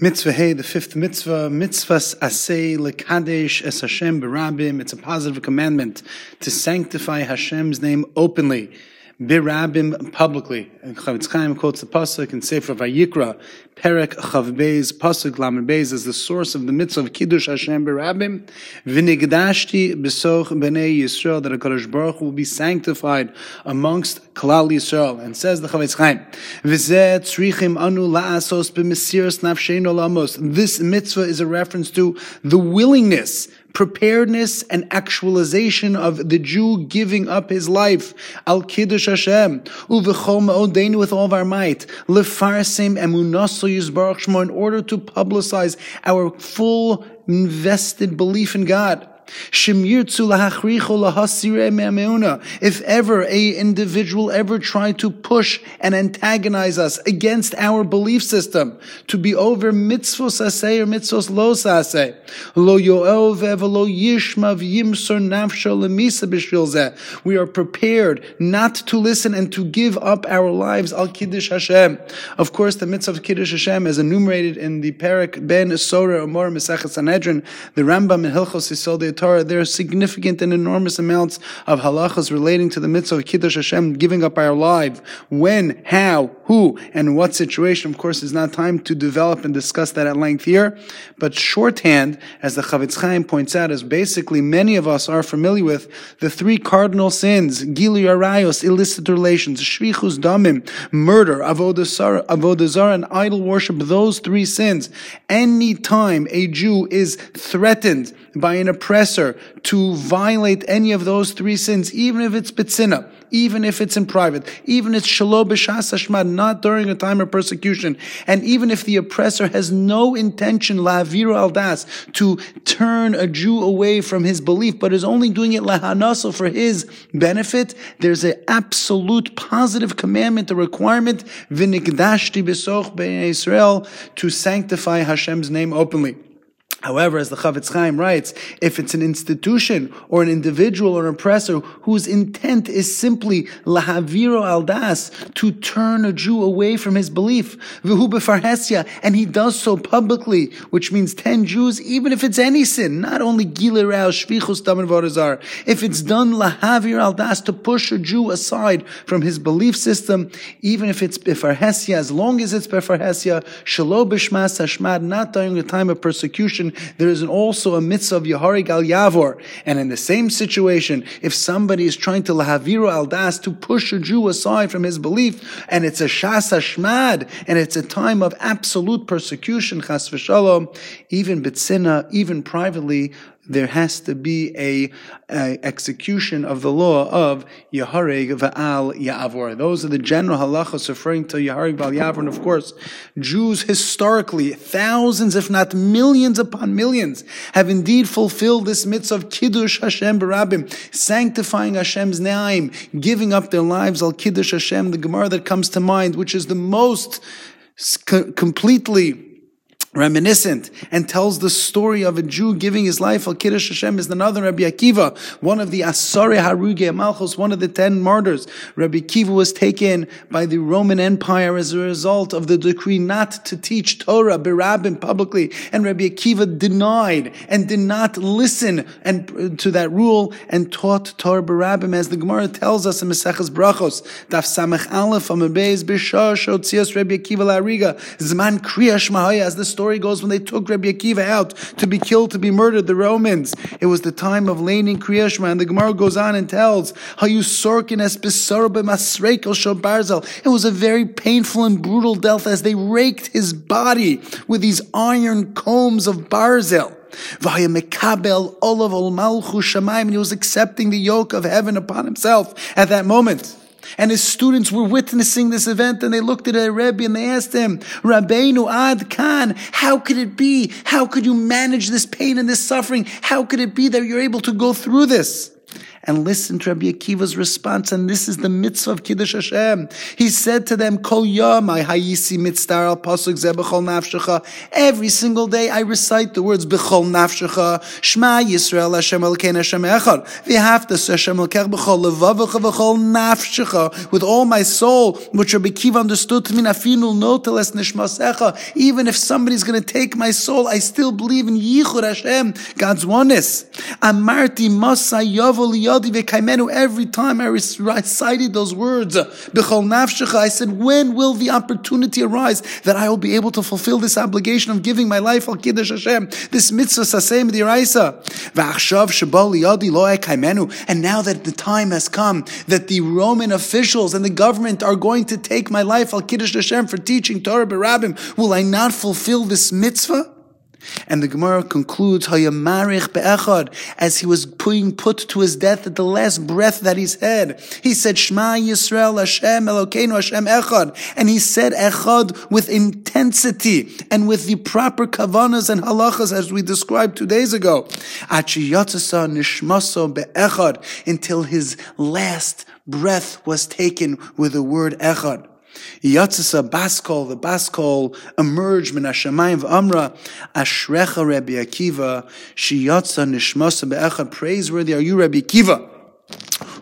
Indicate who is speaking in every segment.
Speaker 1: Mitzvah Hey, the fifth mitzvah, mitzvahs asay lekadesh es Hashem berabim. It's a positive commandment to sanctify Hashem's name openly birabim publicly. And Chofetz Chaim quotes the pasuk in Sefer Vayikra, Perek Chaf Beis pasuk Lamed Beis as the source of the mitzvah of Kiddush Hashem birabim. V'nigdashti besoch bnei Yisrael that Hakadosh Baruch will be sanctified amongst Klal Yisrael. And says the Chofetz Chaim, V'zeh tzrichim anu la'asos b'mesiras nafsheinu lamos. This mitzvah is a reference to the willingness preparedness and actualization of the Jew giving up his life. Al Kiddush Hashem. Uvechom odeinu with all of our might. Lefarsim emunaso yizbarach shmo in order to publicize our full invested belief in God. If ever a individual ever tried to push and antagonize us against our belief system, to be over mitzvos aseh or mitzvos los aseh, lo yoel lo yishma v'yimsor nafsho lemisa We are prepared not to listen and to give up our lives al kiddush Hashem. Of course, the mitzvah of kiddush Hashem is enumerated in the parak Ben Sora Amor Mesech Sanhedrin, the Rambam in Hilchos Yisod Torah, there are significant and enormous amounts of halachas relating to the mitzvah of Kiddush Hashem, giving up our life. When, how, who, and what situation. Of course, there's not time to develop and discuss that at length here. But shorthand, as the Chofetz Chaim points out, is basically many of us are familiar with the three cardinal sins, Gilu Arayos, illicit relations, Shvichus Damim, murder, Avodazar, and idol worship, those three sins. Any time a Jew is threatened by an oppressor to violate any of those three sins, even if it's betzina, even if it's in private, even if it's shalo b'shas hashmad, not during a time of persecution, and even if the oppressor has no intention, la'aviru al das, to turn a Jew away from his belief, but is only doing it lahanaso for his benefit, there's an absolute positive commandment, a requirement, v'nikdashti b'soch Israel, to sanctify Hashem's name openly. However, as the Chofetz Chaim writes, if it's an institution or an individual or an oppressor whose intent is simply lahaviro aldas, to turn a Jew away from his belief, v'hu befarhesia, and he does so publicly, which means ten Jews, even if it's any sin, not only gilerao shvichus damen vodazar, if it's done lahavir aldas, to push a Jew aside from his belief system, even if it's befarhesia, as long as it's befarhesia, shalo b'shmas hashmad, not during a time of persecution, there is also a mitzvah of Yahareg Va'al Ya'avor. And in the same situation, if somebody is trying to lahaviru al das, to push a Jew aside from his belief, and it's a shas hashmad, and it's a time of absolute persecution, chas v'shalom, even bitzina, even privately, there has to be a, a, execution of the law of Yahareg Va'al Ya'avor. Those are the general halachas referring to Yahareg Va'al Ya'avor. And of course, Jews historically, thousands, if not millions upon millions, have indeed fulfilled this mitzvah of Kiddush Hashem Barabim, sanctifying Hashem's name, giving up their lives al Kiddush Hashem, the Gemara that comes to mind, which is the most completely reminiscent and tells the story of a Jew giving his life al Kiddush Hashem is another Rabbi Akiva, one of the Asare Haruge Malchus, one of the ten martyrs. Rabbi Akiva was taken by the Roman Empire as a result of the decree not to teach Torah berabim publicly, and Rabbi Akiva denied and did not listen and to that rule and taught Torah berabim, as the Gemara tells us in Maseches Brachos, Daf Samech Aleph Amabez Bishosh Otzias Rabbi Akiva Lariga. Zman Kriyash Mahaya, as the story story goes when they took Rabbi Akiva out to be killed, to be murdered, the Romans. It was the time of laning Kriyashma, and the Gemara goes on and tells how you sorkin es. It was a very painful and brutal death as they raked his body with these iron combs of barzel. And he was accepting the yoke of heaven upon himself at that moment. And his students were witnessing this event and they looked at a Rebbe and they asked him, Rabbeinu Ad Khan, how could it be? How could you manage this pain and this suffering? How could it be that you're able to go through this? And listen to Rabbi Akiva's response, and this is the mitzvah of Kiddush Hashem. He said to them, Kol yom hayisi mitzvah al pasuk ze b'chol nafshecha. Every single day I recite the words b'chol nafshecha, Shema Yisrael Hashem Elokein Hashem Echad. V'haftas Hashem Elokech b'chol levavecha b'chol nafshecha. With all my soul, which Rabbi Akiva understood to mean afinu noteles nishmasecha. Even if somebody's going to take my soul, I still believe in Yichud Hashem, God's oneness. Amarti Masa Yovel Every time I recited those words, B'chol Nafshecha, I said, when will the opportunity arise that I will be able to fulfill this obligation of giving my life al Kiddush Hashem, this mitzvah sasem diraisa. V'achshav Shabal Yodi Lo Kaimenu. And now that the time has come that the Roman officials and the government are going to take my life al Kiddush Hashem for teaching Torah Berabim, will I not fulfill this mitzvah? And the Gemara concludes, Hayamarich be'echad, as he was being put to his death at the last breath that he had. He said, Shema Yisrael Hashem Elokeinu Hashem Echad. And he said Echad with intensity and with the proper kavanas and halachas as we described two days ago. nishmaso be'echad, until his last breath was taken with the word Echad. Yatzisa Baskol, the Baskol emerged min Hashemayim v'amra, Ashrecha Rabbi Akiva, Shiyatza Nishmasa be'echad, praiseworthy are you Rabbi Akiva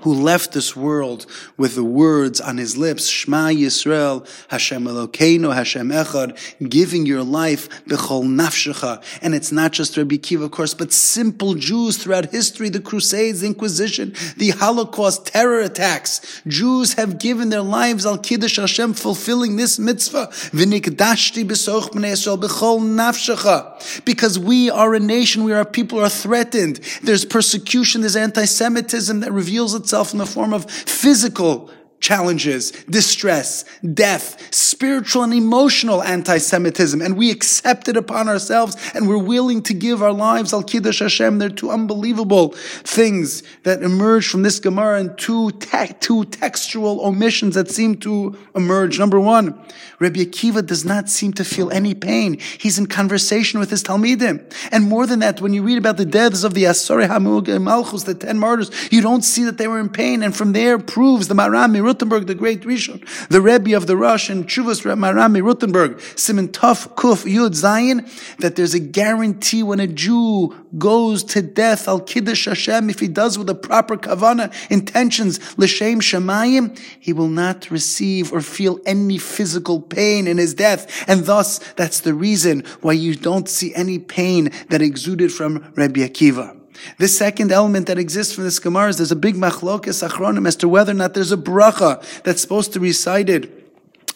Speaker 1: who left this world with the words on his lips, Shema Yisrael, Hashem Elokeinu, Hashem Echad, giving your life, Bechol Nafshecha. And it's not just Rabbi Akiva, of course, but simple Jews throughout history, the Crusades, Inquisition, the Holocaust, terror attacks. Jews have given their lives al Kiddush Hashem, fulfilling this mitzvah. V'nikdashti b'soch b'nei Yisrael, Bechol Nafshecha. Because we are a nation where our people are threatened. There's persecution, there's anti-Semitism that reveals itself itself in the form of physical challenges, distress, death, spiritual and emotional anti-Semitism, and we accept it upon ourselves, and we're willing to give our lives al kiddush Hashem. They're two unbelievable things that emerge from this Gemara, and two te- two textual omissions that seem to emerge. Number one, Rabbi Akiva does not seem to feel any pain. He's in conversation with his talmidim, and more than that, when you read about the deaths of the Asari Hamug and Malchus, the ten martyrs, you don't see that they were in pain, and from there proves the Maram Rutenberg, the great Rishon, the Rebbe of the Rosh and Chuvas Marami Rutenberg, Simon Tuf Kuf Yud Zayin, that there's a guarantee when a Jew goes to death, Al Kiddush Hashem, if he does with the proper kavana intentions, L'Shem Shemayim, he will not receive or feel any physical pain in his death. And thus, that's the reason why you don't see any pain that exuded from Rabbi Akiva. The second element that exists from this Gemara is there's a big machlokes achronim as to whether or not there's a bracha that's supposed to be recited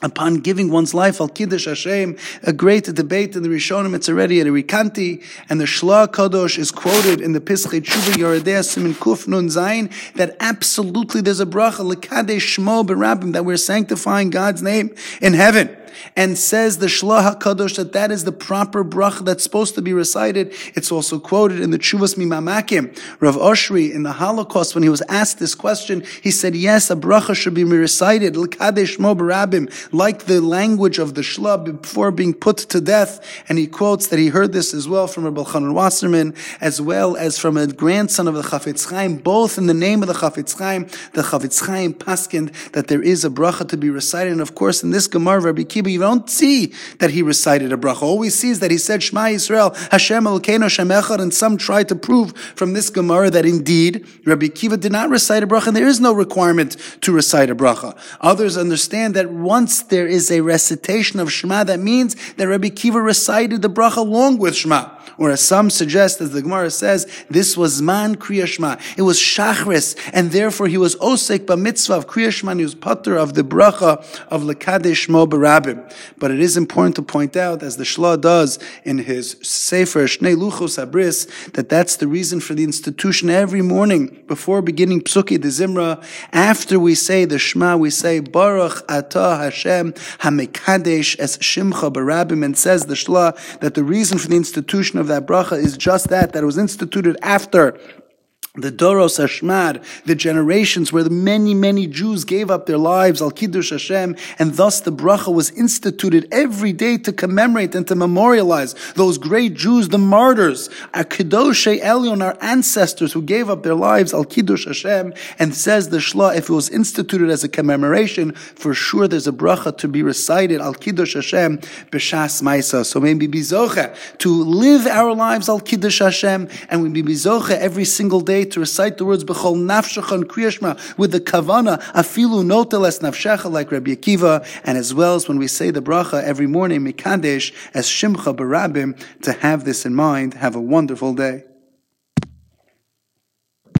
Speaker 1: upon giving one's life al kiddush Hashem, a great debate in the Rishonim. It's already at a Rikanti, and the Shla Kadosh is quoted in the Pischei Tshuva Yoreh Deah Simin Kuf Nun Zayin that absolutely there's a bracha lekadesh shmo berabim that we're sanctifying God's name in heaven and says the Shlah HaKadosh that that is the proper bracha that's supposed to be recited. It's also quoted in the Chuvas Mimamakim. Rav Oshri in the Holocaust, when he was asked this question, he said, yes, a bracha should be recited, like the language of the Shlah before being put to death. And he quotes that he heard this as well from Rabbi Elchanan Wasserman, as well as from a grandson of the Chafetz Chaim, both in the name of the Chafetz Chaim, the Chafetz Chaim paskind that there is a bracha to be recited. And of course, in this Gemara, Rabbi But you don't see that he recited a bracha. All we see is that he said Shema Yisrael, Hashem Elokeinu Hashem Echad, and some try to prove from this Gemara that indeed Rabbi Akiva did not recite a bracha, and there is no requirement to recite a bracha. Others understand that once there is a recitation of Shema, that means that Rabbi Akiva recited the bracha along with Shema. Or as some suggest, as the Gemara says, this was man kriyashma. It was Shachris, and therefore he was Osek mitzvah of Kriya Shema, and he was Pater of the bracha of Lekadesh Mo Barabim. But it is important to point out, as the Shla does in his Sefer Shnei Luchos Abris, that that's the reason for the institution every morning before beginning Psuki de Zimra. After we say the Shema, we say Baruch Atah Hashem Hamikadesh Es Shimcha Barabim, and says the Shla that the reason for the institution of that bracha is just that that it was instituted after the Doros Hashmad, the generations where many, many Jews gave up their lives, Al Kiddush Hashem, and thus the bracha was instituted every day to commemorate and to memorialize those great Jews, the martyrs, our Kiddush Elyon, our ancestors who gave up their lives, Al Kiddush Hashem, and says the Shla, if it was instituted as a commemoration, for sure there's a bracha to be recited, Al Kiddush Hashem, B'Shas Maisa. So maybe Bizoche, to live our lives, Al Kiddush Hashem, and we be Bizoche every single day to recite the words B'chol Nafshecha and Kriyashma with the Kavana Afilu Noteles Nafshecha like Rabbi Akiva, and as well as when we say the bracha every morning Mikadesh as Shimcha Barabim to have this in mind. Have a wonderful day.